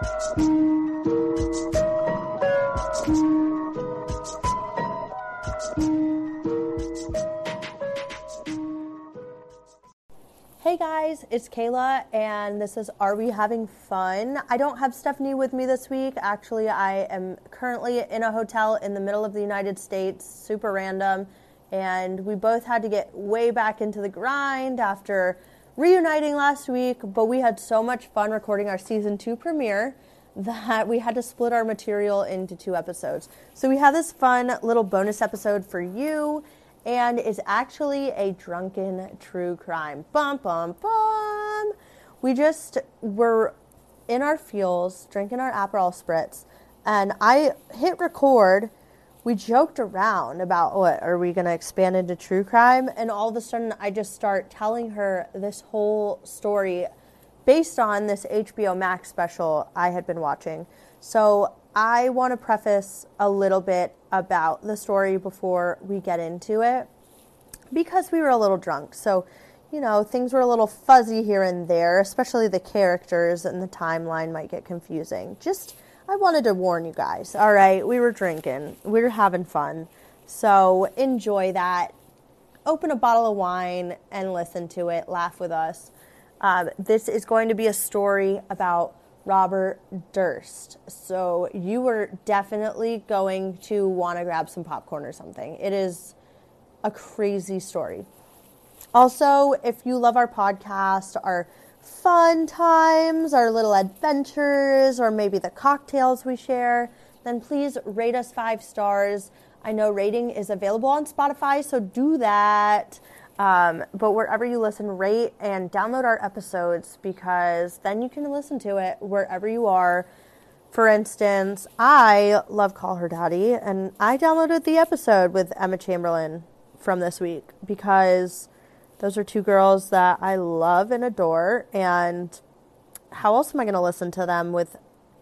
Hey guys, it's Kayla, and this is Are We Having Fun? I don't have Stephanie with me this week. Actually, I am currently in a hotel in the middle of the United States, super random, and we both had to get way back into the grind after reuniting last week. But we had so much fun recording our season two premiere that we had to split our material into two episodes. So we have this fun little bonus episode for you and is actually a drunken true crime. Bum, bum, bum. We just were in our fuels, drinking our Aperol spritz, and I hit record. We joked around about what are we going to expand into true crime, and all of a sudden I just start telling her this whole story based on this HBO Max special I had been watching. So I want to preface a little bit about the story before we get into it because we were a little drunk. So, you know, things were a little fuzzy here and there, especially the characters and the timeline might get confusing. Just, I wanted to warn you guys. All right, we were drinking, we were having fun. So enjoy that. Open a bottle of wine and listen to it, laugh with us. Um, this is going to be a story about Robert Durst. So you were definitely going to want to grab some popcorn or something. It is a crazy story. Also, if you love our podcast, our fun times, our little adventures, or maybe the cocktails we share, then please rate us five stars. I know rating is available on Spotify, so do that. Um, but wherever you listen, rate and download our episodes because then you can listen to it wherever you are. For instance, I love Call Her Daddy, and I downloaded the episode with Emma Chamberlain from this week because those are two girls that I love and adore. And how else am I going to listen to them with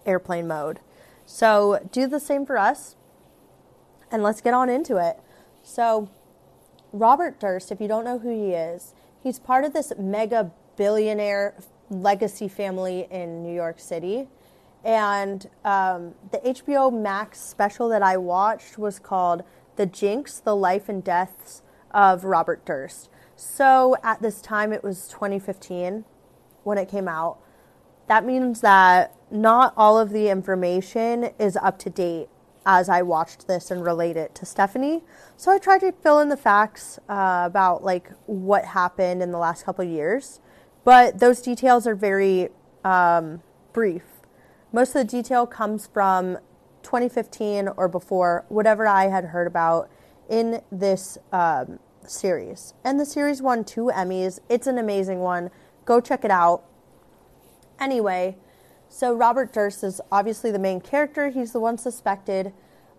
airplane mode? So do the same for us, and let's get on into it. So, Robert Durst, if you don't know who he is, he's part of this mega billionaire legacy family in New York City. And um, the HBO Max special that I watched was called The Jinx The Life and Deaths of Robert Durst. So at this time, it was 2015 when it came out. That means that not all of the information is up to date as I watched this and relate it to Stephanie. So I tried to fill in the facts uh, about like what happened in the last couple years, but those details are very um, brief. Most of the detail comes from 2015 or before, whatever I had heard about in this um, series. And the series won two Emmys. It's an amazing one. Go check it out. Anyway, so Robert Durst is obviously the main character. He's the one suspected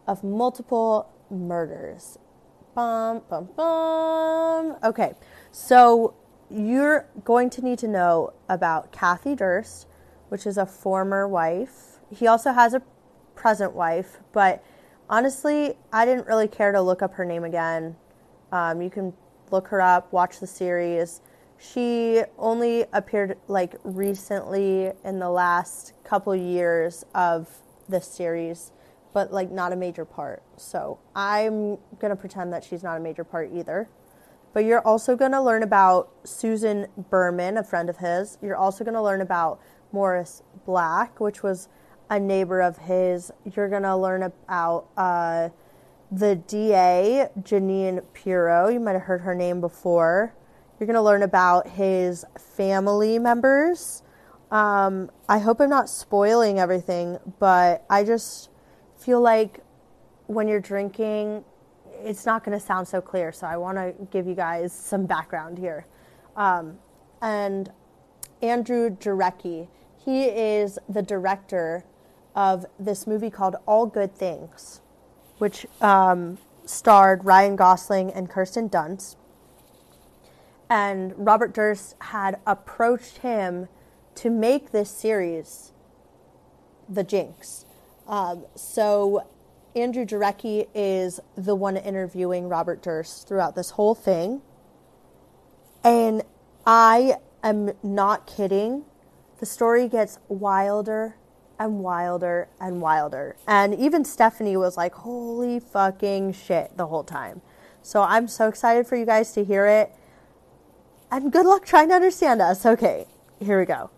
of multiple murders. Bum, bum, bum. Okay, so you're going to need to know about Kathy Durst, which is a former wife. He also has a present wife, but honestly, I didn't really care to look up her name again. Um, you can look her up, watch the series. She only appeared like recently in the last couple years of this series, but like not a major part. So I'm to pretend that she's not a major part either. But you're also to learn about Susan Berman, a friend of his. You're also to learn about Morris Black, which was a neighbor of his. You're to learn about uh, the DA, Jeanine Pirro. You might have heard her name before. You're going to learn about his family members. Um, I hope I'm not spoiling everything, but I just feel like when you're drinking, it's not going to sound so clear. So I want to give you guys some background here. Um, and Andrew Jarecki, he is the director of this movie called All Good Things, which um, starred Ryan Gosling and Kirsten Dunst. And Robert Durst had approached him to make this series, The Jinx. Um, so Andrew Jarecki is the one interviewing Robert Durst throughout this whole thing. And I am not kidding. The story gets wilder and wilder and wilder. And even Stephanie was like, holy fucking shit the whole time. So I'm so excited for you guys to hear it. And good luck trying to understand us. Okay, here we go.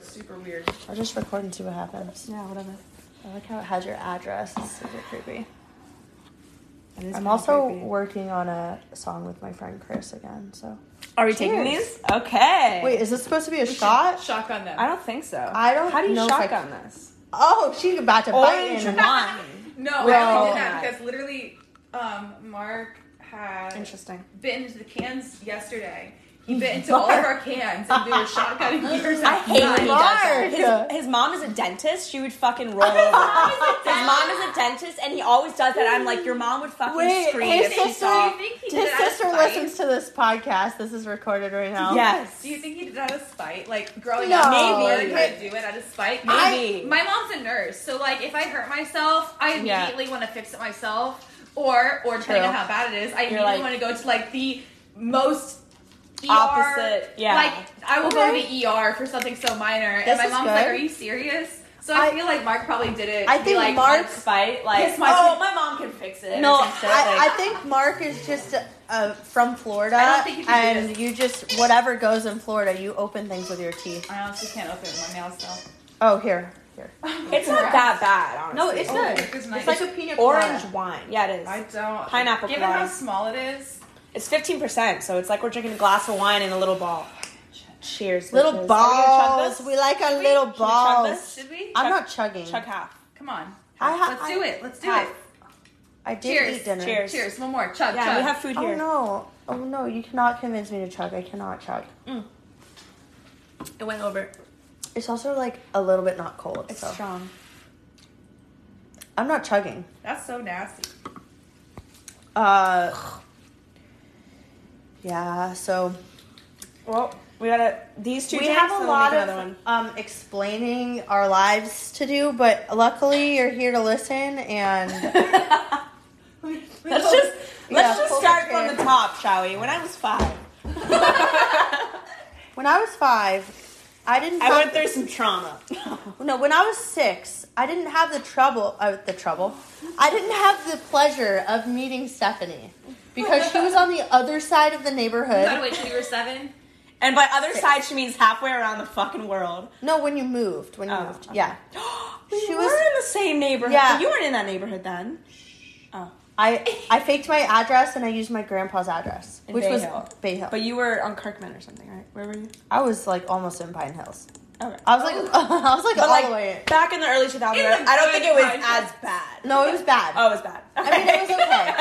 Super weird. I'll just record and see what happens. Yeah, whatever. I like how it has your address. It's super creepy. I'm also creepy. working on a song with my friend Chris again. So Are we taking Cheers. these? Okay. wait, is this supposed to be a shot? Shock Shotgun them. I don't think so. I don't How do you know if I- shotgun this? Oh, she's about to bite Orange in. wine. No, Well- I only did that because literally, um, Mark had Interesting. bitten into the cans yesterday. He bit into all of our cans, and we were shotgunning yours. I hate when he does that. His, his mom is a dentist. She would fucking roll over. his mom is a dentist, and he always does that. I'm like, your mom would fucking Wait, scream his if she sister- saw. Do you think he His did it out of sister spite? listens to this podcast. This is recorded right now. Yes. Do you think he did it out of spite? Like growing No. up, he Maybe. learned how to do it out of spite. Maybe. I- my mom's a nurse, so like if I hurt myself, I Yeah. immediately want to fix it myself, or or depending True. on how bad it is, I You're immediately like- want to go to like the most. ER, Opposite, yeah. Like I will go to the ER for something so minor, This and my mom's good. like, "Are you serious?" So I, I- feel like Mark probably did it. I think like, Mark- Spite, like, Kiss my oh, my mom can fix it. No, I, like- I think Mark is just uh, from Florida, I don't think you can do and this. you just whatever goes in Florida, you open things with your teeth. I honestly can't open my nails still. Oh, here, here. it's not that bad, honestly. No, it's Oh, good. it's nice. It's like a pina Orange wine. Yeah, it is. I don't. Pineapple Given how small it is, It's 15%, so it's like we're drinking a glass of wine in a little ball. Cheers. Little bitches. Are we balls. this? We like our Should we- little should we chug balls. this? should we? I'm Chug- not chugging. Chug half. Come on. I ha- Let's I- do it. Let's do half. it. I did Cheers. eat dinner. Cheers. Cheers. One more. Chug. Yeah, chug. we have food here? Oh here. no! Oh no! You cannot convince me to chug. I cannot chug. It went over. It's also like a little bit not cold. It's so. strong. I'm not chugging. That's so nasty. Uh. Yeah. So Well, we gotta these two we have a and then we'll lot of one. um explaining our lives to do, but luckily you're here to listen and Let's just let's just start from the top, shall we? When I was five, when I was five, I didn't. I went through some trauma. No, when I was six, I didn't have the trouble. Uh, the trouble. I didn't have the pleasure of meeting Stephanie because she was on the other side of the You gotta neighborhood. wait till you were seven. and by other side, she means halfway around the fucking world. No, when you moved. When you Oh, moved. okay. Yeah. we She were was- in the same neighborhood. Yeah. but you weren't in that neighborhood then. Oh, I I faked my address and I used my grandpa's address, In which Bay was Hill. Bay Hill. but you were on Kirkman or something, right? Where were you? I was like almost in Pine Hills. Okay. I was like I was like But all like the way. back in the early 2000s, the I don't think it was good as bad. No, it was bad. Oh, it was bad. I mean, it was okay.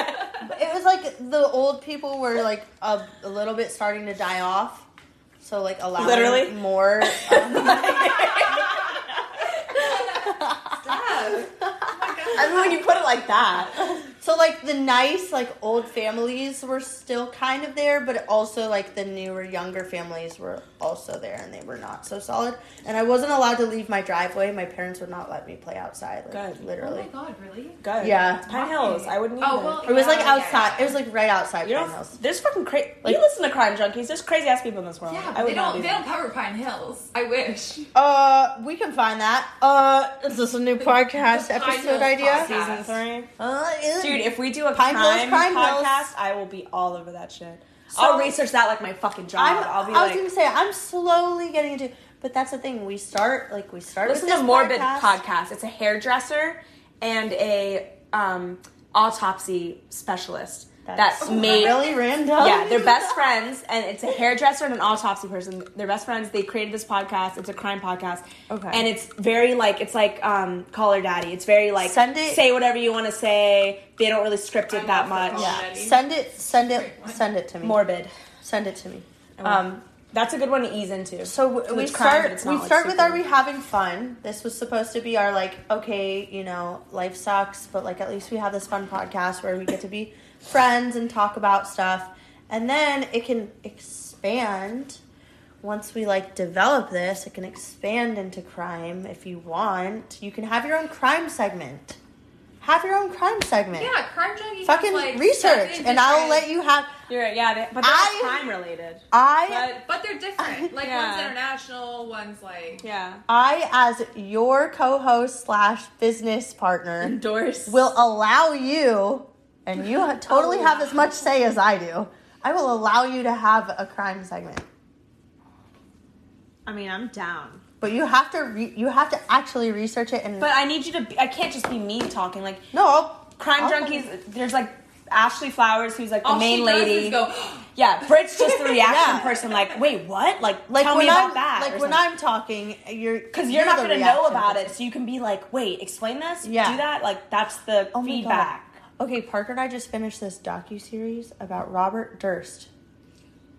But it was like the old people were like a, a little bit starting to die off. So like allowing Literally? more. Um, I mean, when you put it like that. so like the nice like old families were still kind of there, but also like the newer younger families were also there, and they were not so solid. And I wasn't allowed to leave my driveway. My parents would not let me play outside. Like, Good. Literally. Oh my god, really? Good. Yeah. It's Pine Hills. I wouldn't Oh, well, It was like Yeah, outside. yeah. It was like right outside You Pine know, Hills. there's fucking crazy. Like- you listen to crime junkies. There's crazy ass people in this world. Yeah, I would they not don't. They don't cover Pine Hills. I wish. Uh, we can find that. Uh, is this a new podcast episode Hills idea? Season three. Uh. Dude, if we do a Pine Hills, crime, Crime Hills. podcast, I will be all over that shit. So- I'll research that like my fucking job. I'm, I'll be I was like, gonna say I'm slowly getting into, but that's the thing. We start like we start. listen with to this Morbid podcast. podcast. It's a hairdresser and a um, autopsy specialist that's, made. really random. Yeah, they're best friends, and it's a hairdresser and an autopsy person. They're best friends. They created this podcast. It's a crime podcast. Okay. And it's very like it's like um, Call Her Daddy. It's very like Send it- say whatever you want to say. They don't really script it I'm that much. Yeah, send it, send it, send it to me. Morbid. Send it to me. Um, that's a good one to ease into. so w- we it's crime, start. it's not, we like, start with are we having fun? This was supposed to be our like okay, you know, life sucks, but like at least we have this fun podcast where we get to be friends and talk about stuff, and then it can expand. Once we like develop this, it can expand into crime if you want. You can have your own crime segment. have your own crime segment. Yeah, crime junkie. Fucking has, like, research, and I'll let you have. You're right, yeah, they, but they're I- crime related. I But But they're different. Like Yeah. one's international, one's like. yeah, I, as your co-host slash business partner, endorse will allow you, and you oh, totally Oh, have as much say as I do. I will allow you to have a crime segment, I mean, I'm down. but you have to re- you have to actually research it and. But I need you to. Be, I can't just be me talking. Like no, I'll, crime I'll- junkies. There's like Ashley Flowers, who's like the All main she does lady. is go. yeah, Brit's just the reaction Yeah. person. Like, wait, what? Like, Like tell when me I'm that. like when something. I'm talking, you're Because you're, not going to know about person. it, so you can be like, wait, explain this? Yeah. Do that? Like, that's the Oh my God. feedback. Okay, Parker and I just finished this docu series about Robert Durst.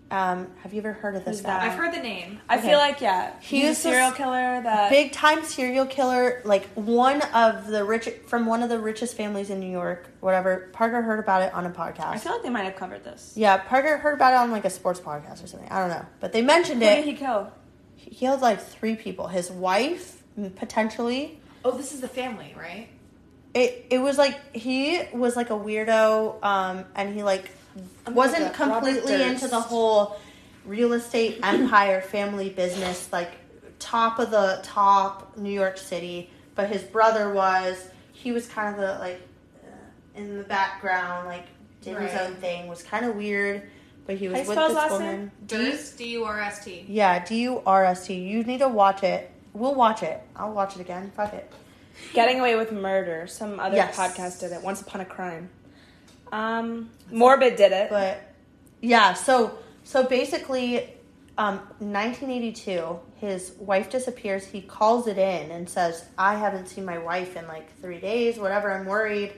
Um, have you ever heard of this Who's guy? that? I've heard the name. I Okay. feel like, yeah. He He's a serial killer that. Big time serial killer, like one of the rich from one of the richest families in New York, whatever. Parker heard about it on a podcast. I feel like they might have covered this. yeah, Parker heard about it on like a sports podcast or something. I don't know, but they mentioned Who it. Who did he kill? he killed like three people. His wife, potentially. Oh, this is the family, right? It it was like he was like a weirdo, um, and he like I'm wasn't looking up Robert completely into the whole real estate empire, family business, like top of the top New York City. But his brother was. He was kind of the like uh, in the background, like did his own thing. Was kind of weird, but he was How with this woman. Durst, D U R S T. Yeah, D U R S T. You need to watch it. We'll watch it. I'll watch it again. Fuck it. Getting Away with Murder. Some other Yes. podcast did it. Once Upon a Crime. Um, Morbid did it. But yeah, so so basically, um, 1982, his wife disappears. He calls it in and says, "I haven't seen my wife in like three days. Whatever. I'm worried."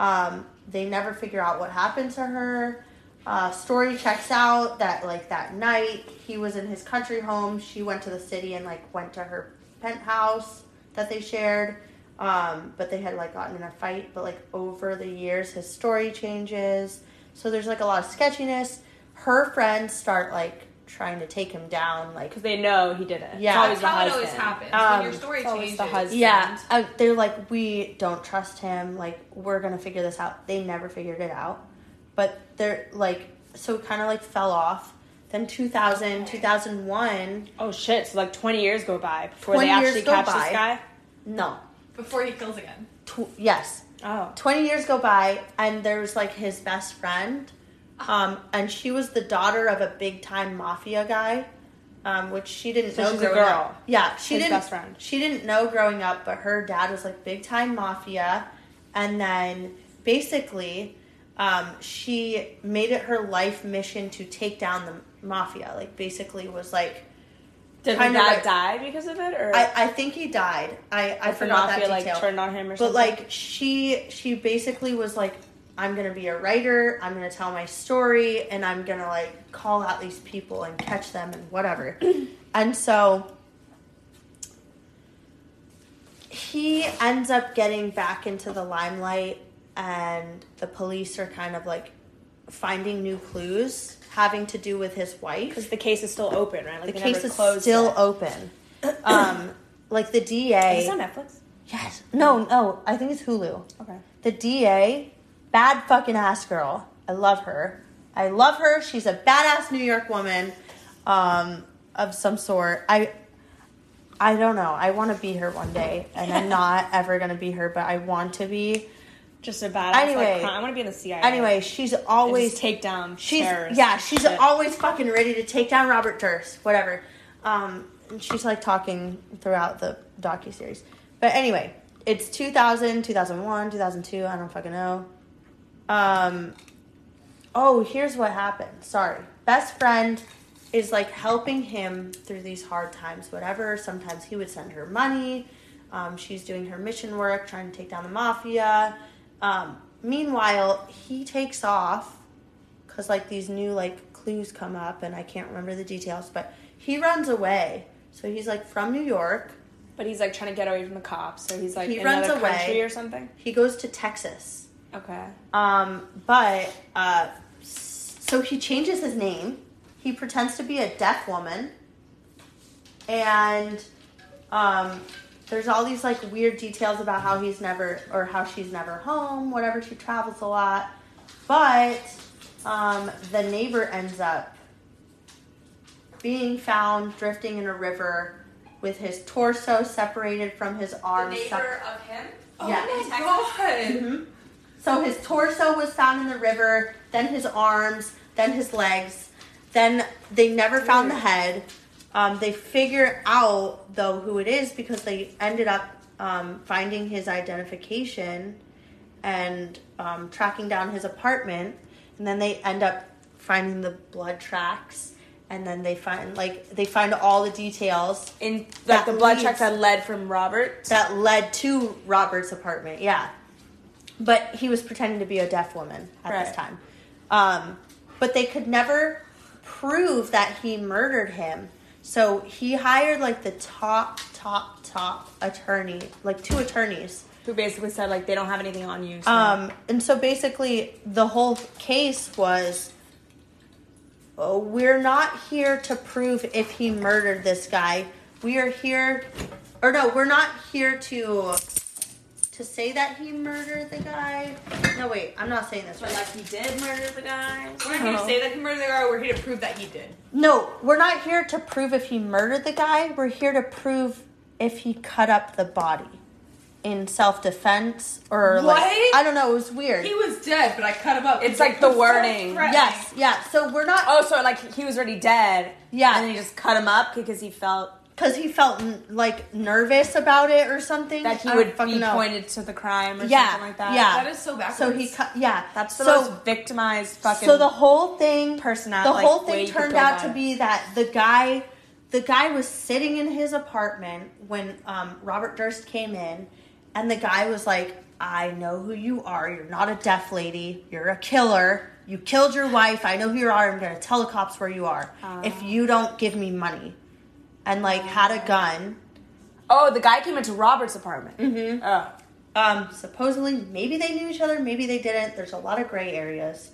Um, they never figure out what happened to her. Uh, story checks out that like that night he was in his country home. She went to the city and like went to her penthouse that they shared. Um, but they had like gotten in a fight. But like over the years, his story changes. So there's like a lot of sketchiness. Her friends start like trying to take him down. Like Because they know he did it. Yeah. It's always That's the how it always happens. Um, when your story it's changes. the husband. yeah, uh, they're like we don't trust him. Like we're gonna figure this out. They never figured it out. But they're like so kind of like fell off. Then 2000, 2001. Oh shit! So like twenty years go by before 20 they years actually go catch by. this guy. No, Before he kills again. tw- yes, Oh, 20 years go by and there's like his best friend um, and she was the daughter of a big time mafia guy um, which she didn't So know she's a girl. up yeah she His didn't best friend. she didn't know growing up but her dad was like big time mafia and then basically um, she made it her life mission to take down the mafia like basically was like did her dad like- die because of it, or I, I think he died I, I forgot mafia that detail like turned on him or something. but something? like she she basically was like i'm gonna be a writer i'm gonna tell my story and i'm gonna like call out these people and catch them and whatever and so he ends up getting back into the limelight and the police are kind of like finding new clues having to do with his wife because the case is still open, right? Like the case is still it. open um like the da Is this on Netflix? Yes. No, no. I think it's Hulu. Okay. The DA, bad fucking ass girl. I love her. I love her. She's a badass New York woman, um, of some sort. I, I don't know. I want to be her one day, and I'm not ever gonna be her, but I want to be. Just a badass. Anyway. like. I want to be in the CIA. Anyway, she's always take down. She's yeah, she's shit. always fucking ready to take down Robert Durst, whatever. Um, and she's like talking throughout the docu series. But anyway, it's 2000, 2001, 2002. I don't fucking know. Um, oh, here's what happened. Sorry, best friend is like helping him through these hard times. Whatever. Sometimes he would send her money. Um, she's doing her mission work, trying to take down the mafia. Um, meanwhile, he takes off because like these new like clues come up, and I can't remember the details. But he runs away. So he's like from New York. But he's like trying to get away from the cops, so he's like He runs away. country or something. He goes to Texas. Okay. Um, but uh, so he changes his name. He pretends to be a deaf woman, and um, there's all these like weird details about how he's never or how she's never home, whatever she travels a lot. But um, the neighbor ends up being found drifting in a river with his torso separated from his arms. The neighbor of him. Yeah. Oh my god. Mhm. So his torso was found in the river, then his arms, then his legs. Then they never found the head. Um, they figure out though who it is because they ended up um, finding his identification and um, tracking down his apartment, and then they end up finding the blood tracks, and then they find like they find all the details In like That the blood leads- tracks that led from Robert. that led to Robert's apartment. Yeah, but he was pretending to be a deaf woman at this time. Um, but they could never prove that he murdered him. So he hired like the top, top, top attorney, like two attorneys. who basically said like they don't have anything on you. So. Um, and so basically, the whole case was uh, we're not here to prove if he murdered this guy. We are here, or no, we're not here to to say that he murdered the guy. No, wait, I'm not saying this but right. like he did murder the guy. We're not here to say that he murdered the guy. We're here to prove that he did. No, we're not here to prove if he murdered the guy. We're here to prove if he cut up the body in self defense or like What? I don't know. It was weird. He was dead, but I cut him up. It's like the wording. threatening. Yes, yeah. So we're not Oh, so like he was already dead. Yeah. and then he just cut him up because he felt because he felt n- like nervous about it or something. that he I would fucking be know. pointed to the crime or Yeah, something like that. yeah. That is so backwards. So he cut. Yeah, That's the so, most victimized fucking. So the whole thing, personality, the whole way thing turned out by. to be that the guy, the guy was sitting in his apartment when um, Robert Durst came in, and the guy was like, "I know who you are. You're not a deaf lady. You're a killer. You killed your wife. I know who you are. I'm gonna tell the cops where you are if you don't give me money." And like had a gun. oh, the guy came into Robert's apartment. Mm-hmm. Oh, Um, supposedly, maybe they knew each other, maybe they didn't. There's a lot of gray areas.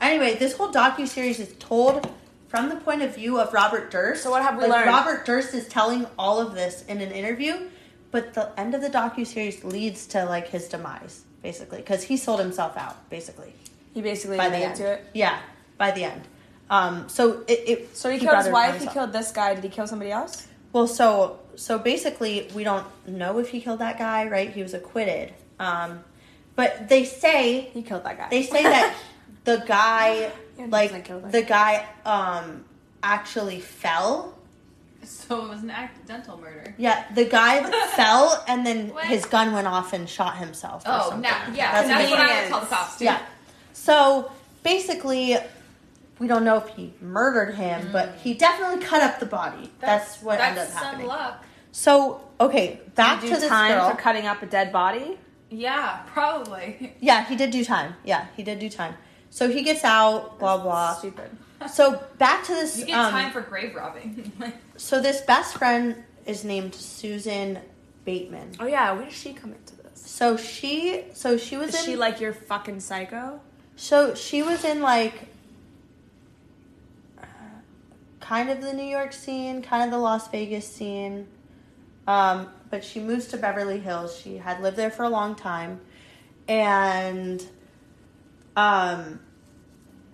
Anyway, this whole docu series is told from the point of view of Robert Durst. So what have we Like, learned? Robert Durst is telling all of this in an interview, but the end of the docu series leads to like his demise, basically, because he sold himself out, basically, he basically by the end. to it. Yeah, by the end. Um, so it, it So he, he killed his brought wife. He killed this guy. Did he kill somebody else? Well, so so basically, we don't know if he killed that guy, right? He was acquitted. Um, but they say He killed that guy. they say that the guy, Yeah, like doesn't kill that the guy, um, actually fell. So it was an accidental murder. Yeah, the guy fell, and then What? his gun went off and shot himself. or Oh, something. now, yeah. That's That's, what what I would is. tell the cops. Too. Yeah. So basically, we don't know if he murdered him, but he definitely cut up the body. That's, what that's ended up some happening. luck. So okay, back to this time girl. for cutting up a dead body. Yeah, probably. Yeah, he did do time. Yeah, he did do time. So he gets out, blah blah. Stupid. So back to this. You get um, time for grave robbing. so this best friend is named Susan Bateman. Oh yeah, where did she come into this? So she, so she was Is in. she like your fucking psycho? so she was in like. Kind of the New York scene, kind of the Las Vegas scene, um, but she moves to Beverly Hills. She had lived there for a long time, and um,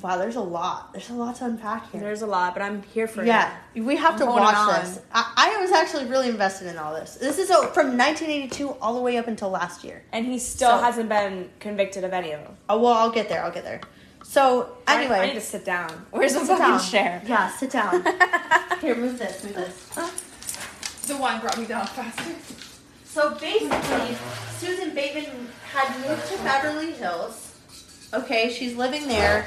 wow, there's a lot. There's a lot to unpack here. There's a lot, but I'm here for it. Yeah, we have to I'm holding watch this. I, I was actually really invested in all this. This is uh, from 1982 all the way up until last year. And he still So- hasn't been convicted of any of them. Oh, well, I'll get there. I'll get there. So anyway, I, need to sit down. Where's the sit fucking down. chair? Yeah, sit down. Here, move this. Move this. the wine brought me down faster. So basically, Susan Bateman had moved to Beverly Hills. Okay, she's living there.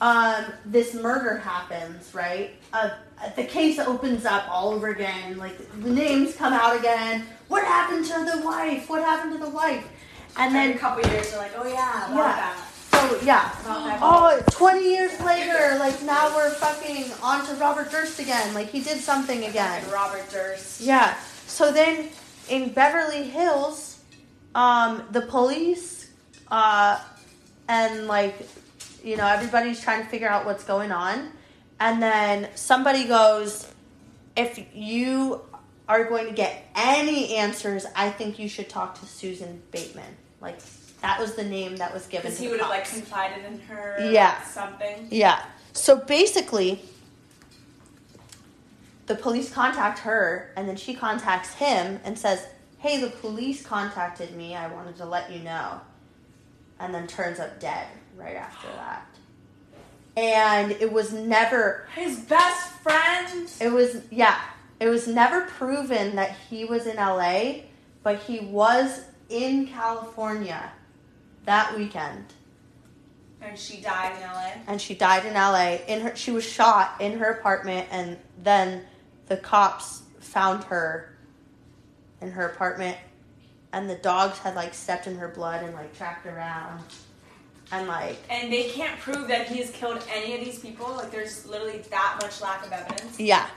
Um, this murder happens, right? Uh, the case opens up all over again. Like the names come out again. What happened to the wife? What happened to the wife? And Every then a couple years, they're like, oh yeah, Yeah. Yeah. So yeah. Oh, 20 years later, like now we're fucking on to Robert Durst again. Like he did something again. Robert Durst. Yeah. So then in Beverly Hills, um, the police uh, and like you know everybody's trying to figure out what's going on, and then somebody goes, if you are going to get any answers, I think you should talk to Susan Bateman. Like that was the name that was given Because he would have like confided in her. Yeah. Something. Yeah. So basically, the police contact her, and then she contacts him and says, Hey, the police contacted me. I wanted to let you know. And then turns up dead right after that. And it was never, His best friend. it was, yeah, it was never proven that he was in LA, but he was in California that weekend. And she died in LA. and she died in LA. In her, she was shot in her apartment, and then the cops found her in her apartment, and the dogs had like stepped in her blood and like tracked around, and like And they can't prove that he has killed any of these people. Like, there's literally that much lack of evidence. yeah,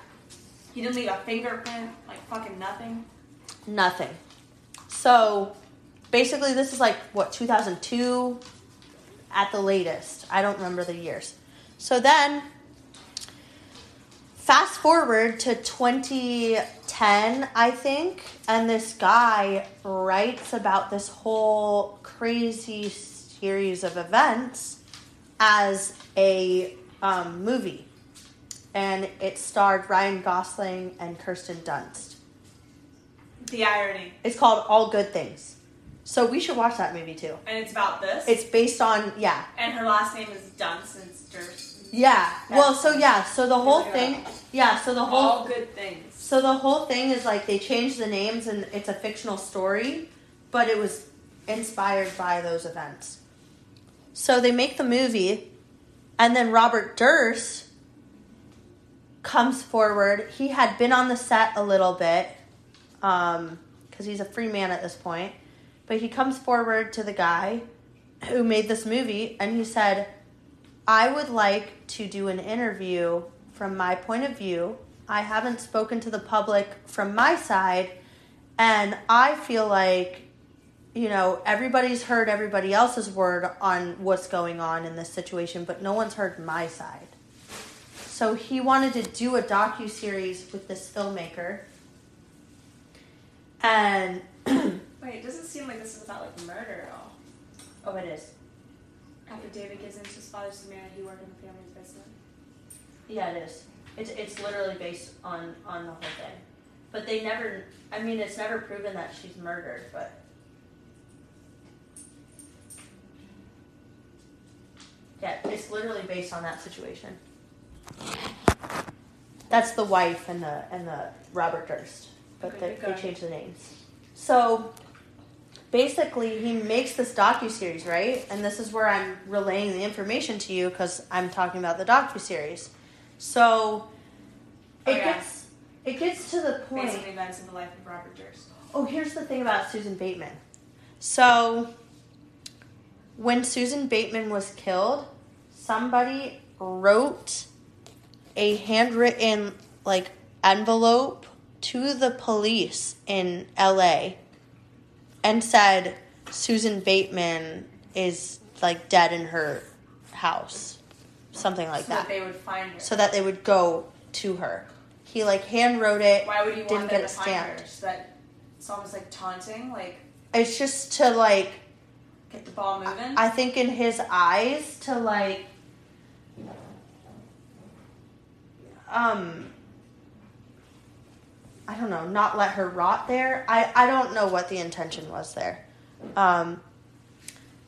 He didn't leave a fingerprint. Like, fucking nothing. nothing. So basically, this is like what 2002 at the latest. I don't remember the years. So then fast forward to 2010, I think, and this guy writes about this whole crazy series of events as a um, movie. And it starred Ryan Gosling and Kirsten Dunst. The irony. It's called All Good Things. So we should watch that movie too. And it's about this. It's based on, yeah, and her last name is Dunster. yeah. Well, so yeah, so the whole thing, yeah, so the whole All good things. So the whole thing is like they changed the names and it's a fictional story, but it was inspired by those events. So they make the movie, and then Robert Durst comes forward. He had been on the set a little bit, um, because he's a free man at this point, but he comes forward to the guy who made this movie and he said, I would like to do an interview from my point of view. I haven't spoken to the public from my side, and I feel like, you know, everybody's heard everybody else's word on what's going on in this situation, but no one's heard my side. So he wanted to do a docu series with this filmmaker, and Wait, it doesn't seem like this is about like murder at all. oh, it is. After David gives in to his father's demand, he worked in the family's business. Yeah, it is. It's it's literally based on on the whole thing, but they never. I mean, it's never proven that she's murdered, but. Yeah, it's literally based on that situation. That's the wife and the and the Robert Durst, but Okay, they, they changed the names. So basically, he makes this docu series, right? And this is where I'm relaying the information to you because I'm talking about the docu series. So oh, it Oh, yeah. gets it gets to the point. Based on the events of the life of Robert Durst. Oh, here's the thing about Susan Bateman. So, when Susan Bateman was killed, somebody wrote a handwritten like envelope to the police in LA and said Susan Bateman is like dead in her house. Something like so that. that they would find her. so that they would go to her. He like hand wrote it. Why would you didn't want get it to find stamped. her? So that it's almost like taunting, like It's just to like get the ball moving. I think in his eyes to like um I don't know, not let her rot there. I I don't know what the intention was there. Um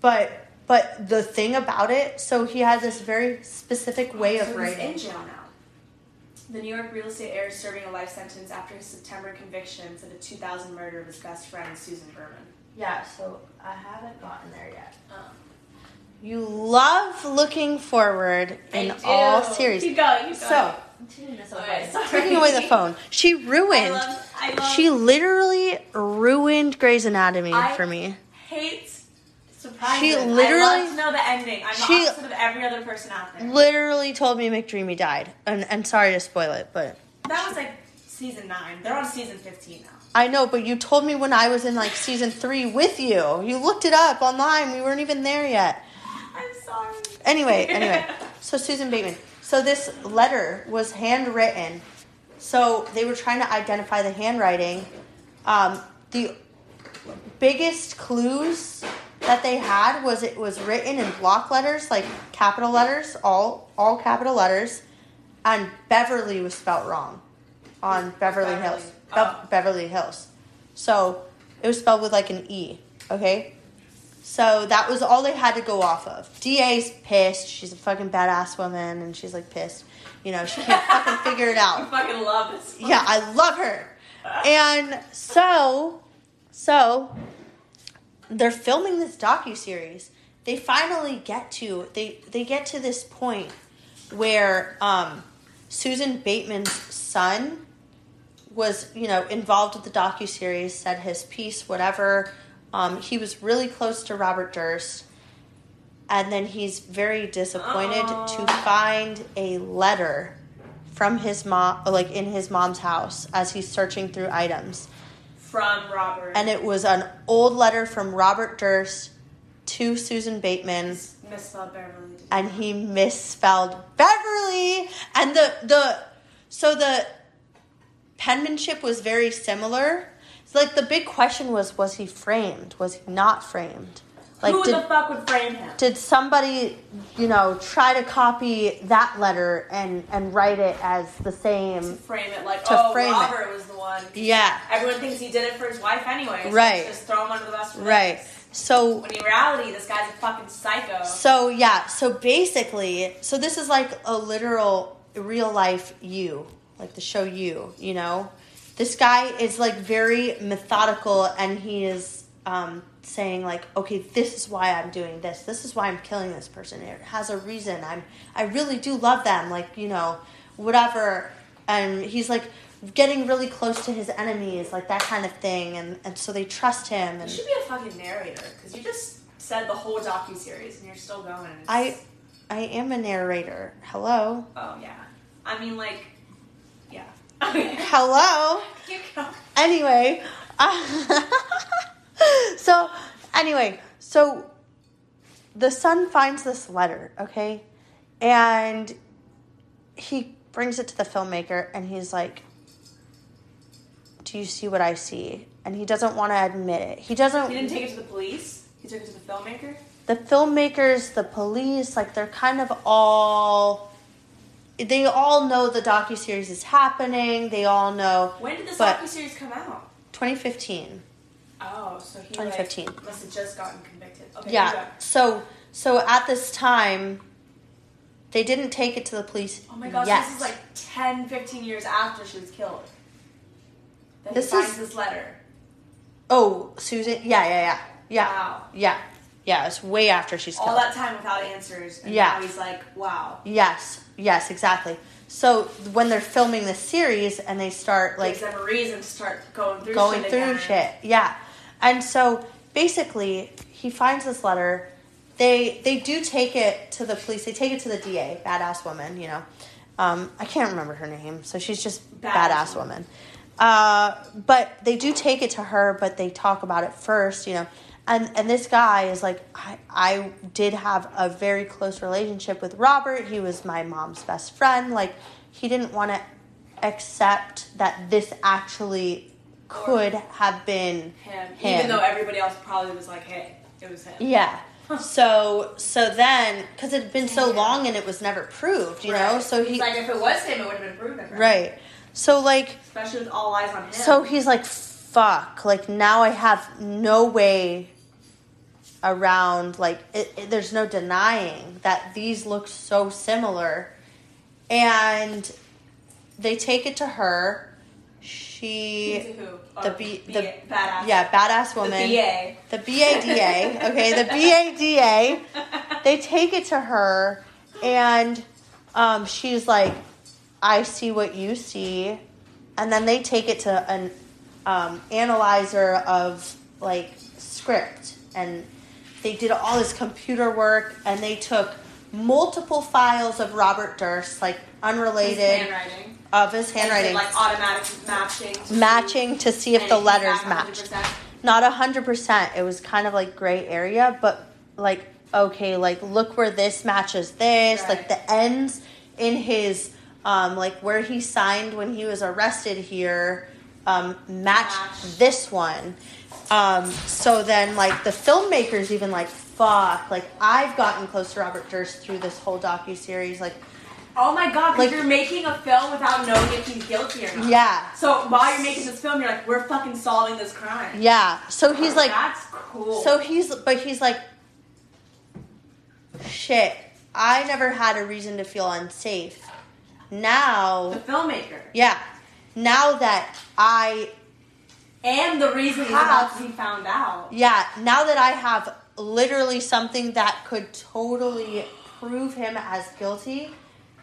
but but the thing about it, so he had this very specific way of so he's writing. in jail now. The New York real estate heir is serving a life sentence after his September conviction for the 2000 murder of his best friend Susan Berman. Yeah, so I haven't gotten there yet. Oh. You love looking forward in I do. all series. Keep going. Keep So, going. I'm taking this away. sorry. Taking away the phone. She ruined. I love. I love. she literally ruined Grey's Anatomy I- for me. hate surprises. She I literally- love to know the ending. I'm she- the opposite of every other person out there. Literally told me McDreamy died, and and sorry to spoil it, but That was like season nine. They're on season 15 now. I know. But you told me when I was in like season three with you. You looked it up online. We weren't even there yet. I'm sorry. Anyway, anyway. So Susan Bateman. So this letter was handwritten So they were trying to identify the handwriting. Um, the biggest clues that they had was it was written in block letters, like capital letters, all all capital letters, and Beverly was spelt wrong on Beverly, Beverly. Hills. Be- Oh. Beverly Hills. So it was spelled with like an E. Okay. So that was all they had to go off of. DA's pissed. She's a fucking badass woman, and she's like pissed. You know, she can't fucking figure it out. I fucking love this. Yeah, I love her. And so, so they're filming this docu series. They finally get to they they get to this point where um, Susan Bateman's son was you know involved with the docu series, said his piece, whatever. Um, he was really close to Robert Durst, and then he's very disappointed to find a letter from his mom, like in his mom's house, as he's searching through items From Robert. and it was an old letter from Robert Durst to Susan Bateman, misspelled Beverly. and he misspelled Beverly. And the the so the penmanship was very similar. It's like the big question was: Was he framed? Was he not framed? Like Who did the fuck would frame him? did somebody you know try to copy that letter and and write it as the same? frame it like, To oh, frame it. Robert was the one. Yeah, Everyone thinks he did it for his wife anyway. So Right. Just throw him under the bus. Right. this. So When in reality, this guy's a fucking psycho. So yeah, so basically, so this is like a literal real life you, like the show you, you know. This guy is like very methodical and he is um, saying like, okay, this is why I'm doing this. This is why I'm killing this person. It has a reason. I'm I really do love them, like, you know, whatever. And he's like getting really close to his enemies, like that kind of thing and and so they trust him You should be a fucking narrator because you just said the whole docu series and you're still going. I I am a narrator. Hello. Oh yeah. I mean, like. Hello. Anyway, so anyway, so the son finds this letter, okay, and he brings it to the filmmaker, and he's like, "Do you see what I see?" And he doesn't want to admit it. He doesn't. He didn't take it to the police. He took it to the filmmaker. the filmmakers, the police, like they're kind of all. They all know the docu series is happening. They all know. When did this But- docu series come out? 2015. Oh, so he 2015. like, must have just gotten convicted. Okay, Yeah. So so at this time, they didn't take it to the police. Oh my gosh, yet. this is like 10, 15 years after she was killed. That This he finds is- this letter. Oh, Susan. Yeah, yeah, yeah, yeah, Wow. yeah, yeah. It's way after she's killed. All that time without answers. And Yeah. now he's like, wow. Yes, yes, exactly. So when they're filming the series and they start like Gives them a reason to start going through going shit through again. shit. Yeah. And so basically he finds this letter. They they do take it to the police. They take it to the DA, badass woman, you know. Um, I can't remember her name, so she's just badass, Badass woman. woman. Uh, but they do take it to her, but they talk about it first, you know. And and this guy is like, I, I did have a very close relationship with Robert. He was my mom's best friend. Like, he didn't want to accept that this actually could have been Him. Him. Even though everybody else probably was like, hey, it was him. yeah. So so then because it had been so long and it was never proved, you know. So He's he like, if it was him, it would have been proven. right. So like Especially with all eyes on him. so he's like fuck. Like now I have no way around. Like it, it- there's no denying that these look so similar, and they take it to her. She the B, the badass. yeah badass woman The BA. the BADA, okay, the BADA, they take it to her, and um, she's like, "I see what you see," and then they take it to an um, analyzer of like script, and they did all this computer work, and they took multiple files of Robert Durst, like His unrelated handwriting. of his And did, handwriting, like automatic matching. to matching to see if the letters matched not a hundred percent. It was kind of like gray area, but like okay, like look where this matches this. Like the ends in his um, like where he signed when he was arrested here, um, Matched. this one. Um, so then, like the filmmakers even like fuck. Like I've gotten close to Robert Durst through this whole docu series. Like Oh my god, because Like- you're making a film without knowing if he's guilty or not. yeah, So while you're making this film, you're like, we're fucking solving this crime. yeah. So he's like, that's cool. so he's, but he's like, shit. I never had a reason to feel unsafe. Now, the filmmaker. yeah. Now that I And the reason he's about to be found out. Yeah, now that I have literally something that could totally prove him as guilty,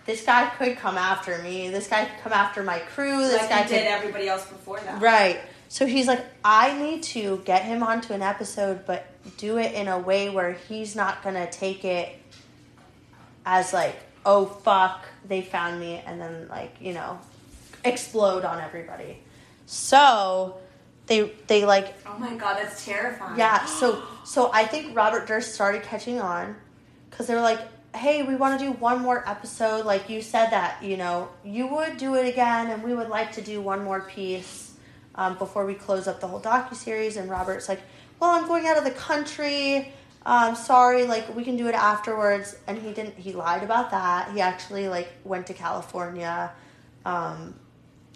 this guy could come after me. This guy could come after my crew. This like guy he could did everybody else before that. Right. So he's like, I need to get him onto an episode, but do it in a way where he's not gonna take it as like, oh fuck, they found me, and then like you know, explode on everybody. So they they like Oh my god, that's terrifying. yeah. So so I think Robert Durst started catching on because they were like, hey, we want to do one more episode. Like you said that you know you would do it again, and we would like to do one more piece um, before we close up the whole docu series. And Robert's like, well, I'm going out of the country. Um, sorry, like we can do it afterwards. And he didn't. He lied about that. He actually like went to California. Um,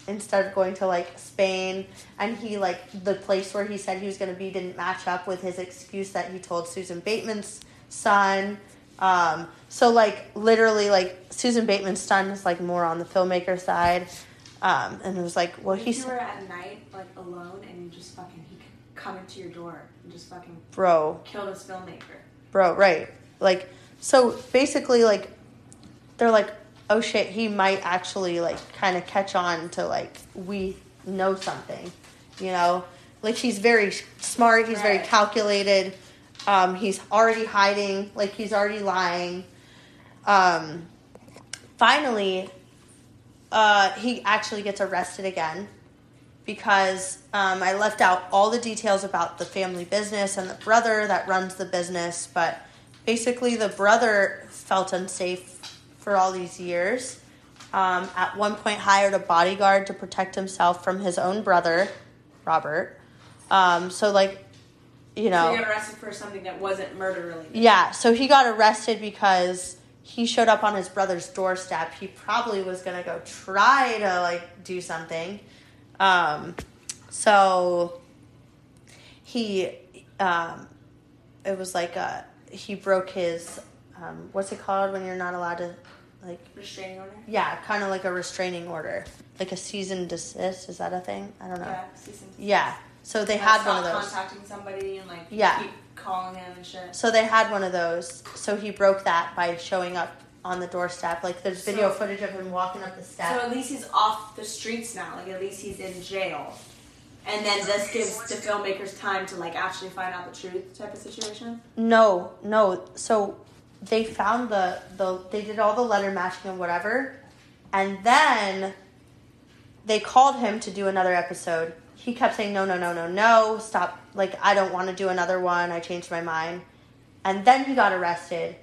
instead of going to like Spain. And he like the place where he said he was going to be didn't match up with his excuse that he told Susan Bateman's son. Um, so like literally like Susan Bateman's son is like more on the filmmaker side. Um, and it was like well If he's you were at night, like alone, and you just fucking he could come into your door and just fucking bro. kill this filmmaker. bro right. Like so basically like they're like oh shit he might actually like kind of catch on to like we know something you know like he's very smart he's very calculated um, he's already hiding like he's already lying um, finally uh, he actually gets arrested again because um, I left out all the details about the family business and the brother that runs the business. But basically, the brother felt unsafe for all these years. Um, at one point, hired a bodyguard to protect himself from his own brother, Robert. Um, so, like, you know, So you got arrested for something that wasn't murder related. yeah, so he got arrested because he showed up on his brother's doorstep. He probably was gonna go try to like do something. Um, so he, um, it was like a, he broke his, um, what's it called when you're not allowed to, like, Restraining order. yeah, kind of like a restraining order, like a cease and desist. Is that a thing? I don't know. Yeah. cease and- desist. Yeah. So they Like, had one of those. Contacting somebody and like Yeah. keep calling him and shit. So they had one of those. So he broke that by showing up on the doorstep. Like there's video So- footage of him walking up the steps. So at least he's off the streets now. Like at least he's in jail. And then this gives the filmmakers time to like actually find out the truth type of situation. no, no. So they found the the they did all the letter matching and whatever, and then they called him to do another episode. He kept saying no, no, no, no, no. Stop. Like I don't want to do another one. I changed my mind. And then he got arrested.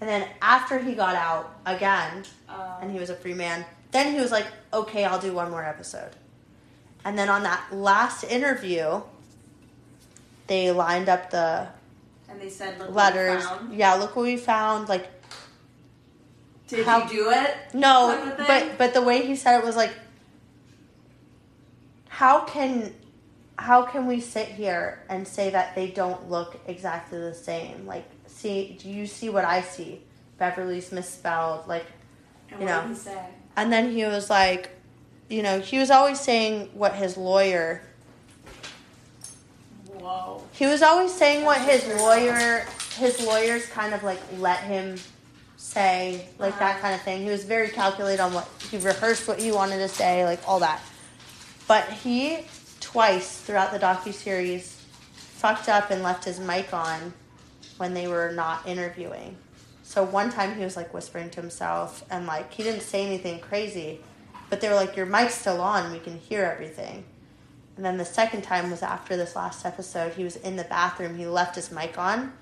And then after he got out again, Uh, and he was a free man. Then he was like, okay, I'll do one more episode. And then on that last interview, they lined up the and they said, "Look letters. what we found." Yeah, look what we found. Like, Did How- you do it? no, Type of thing? but but the way he said it was like, how can how can we sit here and say that they don't look exactly the same? Like, see, do you see what I see? Beverly's misspelled. Like, And you what know. did he say? And then he was like, you know, he was always saying what his lawyer, He was always saying what his lawyer, his lawyers kind of like let him say, like that kind of thing. He was very calculated on what, he rehearsed what he wanted to say, like all that. But he, twice throughout the docu-series, fucked up and left his mic on when they were not interviewing. So one time he was like whispering to himself and like he didn't say anything crazy, but they were like, Your mic's still on, we can hear everything. And then the second time was after this last episode. He was in the bathroom, he left his mic on,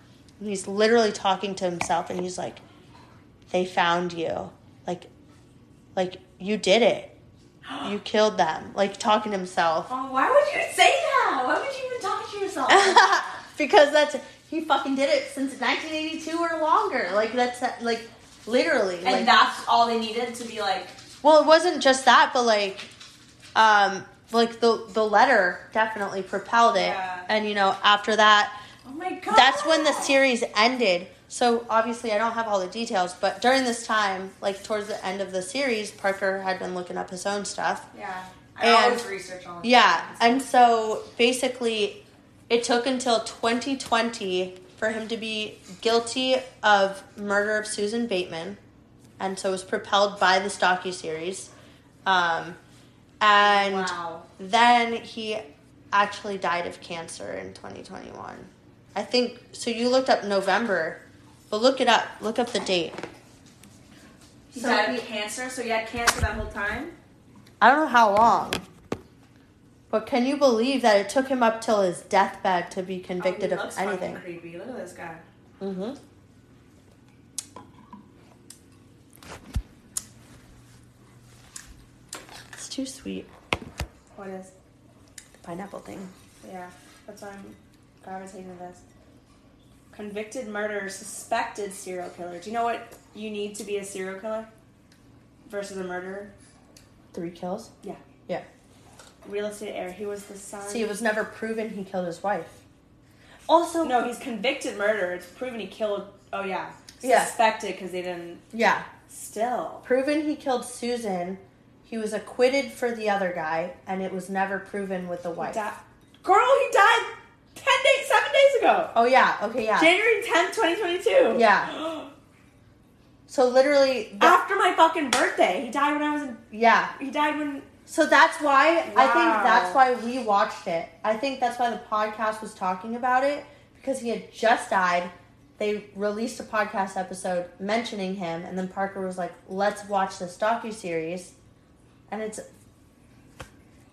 and he's literally talking to himself and he's like, They found you. Like like you did it. You killed them. Like talking to himself. Oh, why would you say that? Why would you even talk to yourself? because that's he fucking did it since 1982 or longer. Like that's like literally. and like, that's all they needed to be like, well, it wasn't just that, but like, um, like the the letter definitely propelled it. Yeah. And you know, after that, oh my god. that's when the series ended. So obviously, I don't have all the details, but during this time, like towards the end of the series, Parker had been looking up his own stuff. Yeah. I And- always research all. Yeah, and so basically, it took until 2020 for him to be guilty of murder of Susan Bateman, and so it was propelled by this docu series, um, and Wow. then he actually died of cancer in 2021. I think so. You looked up November, but look it up. Look up the date. He So died of cancer, so he had cancer that whole time. I don't know how long. But can you believe that it took him up till his deathbed to be convicted oh, of anything? Creepy. Look at this guy. Mm-hmm. Too sweet. What is? The pineapple thing. Yeah, that's why I'm gravitating to this. Convicted murderer, suspected serial killer. Do you know what you need to be a serial killer versus a murderer? Three kills. Yeah. Yeah. Real estate heir. He was the son. See, it was never proven he killed his wife. Also, no, he's convicted murderer. It's proven he killed. Oh yeah. Yeah. Suspected because they didn't. yeah, Still. proven he killed Susan. He was acquitted for the other guy, and it was never proven with the He wife. di- Girl, he died ten days, seven days ago. Oh yeah. Okay. Yeah. January tenth, twenty twenty two. Yeah. So literally, the- After my fucking birthday, he died when I was in. yeah. He died when. So that's why I think that's why we watched it. I think that's why the podcast was talking about it because he had just died. They released a podcast episode mentioning him, and then Parker was like, "Let's watch this docu series," and it's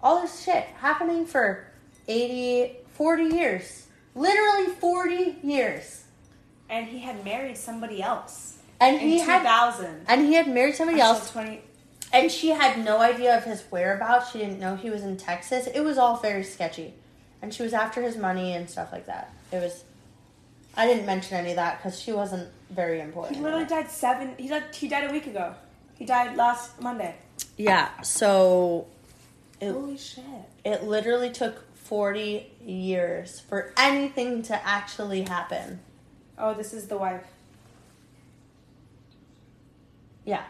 all this shit happening for 80, 40 years, literally forty years, And he had married somebody else. and In he two had thousand. and he had married somebody else. Twenty. And she had no idea of his whereabouts. She didn't know he was in Texas. It was all very sketchy. And she was after his money and stuff like that. It was. I didn't mention any of that because she wasn't very important. He literally died seven. He died. He died a week ago. He died last Monday. Yeah, so it, Holy shit! it literally took 40 years for anything to actually happen. Oh, this is the wife. Yeah.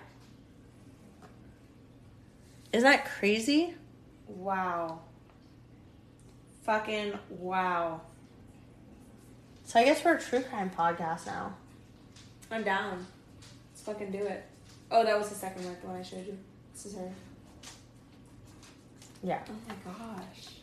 Isn't that crazy? Wow. Fucking wow. So I guess we're a true crime podcast now. I'm down. Let's fucking do it. Oh, that was the second one, the one I showed you. This is her. Yeah. Oh my gosh.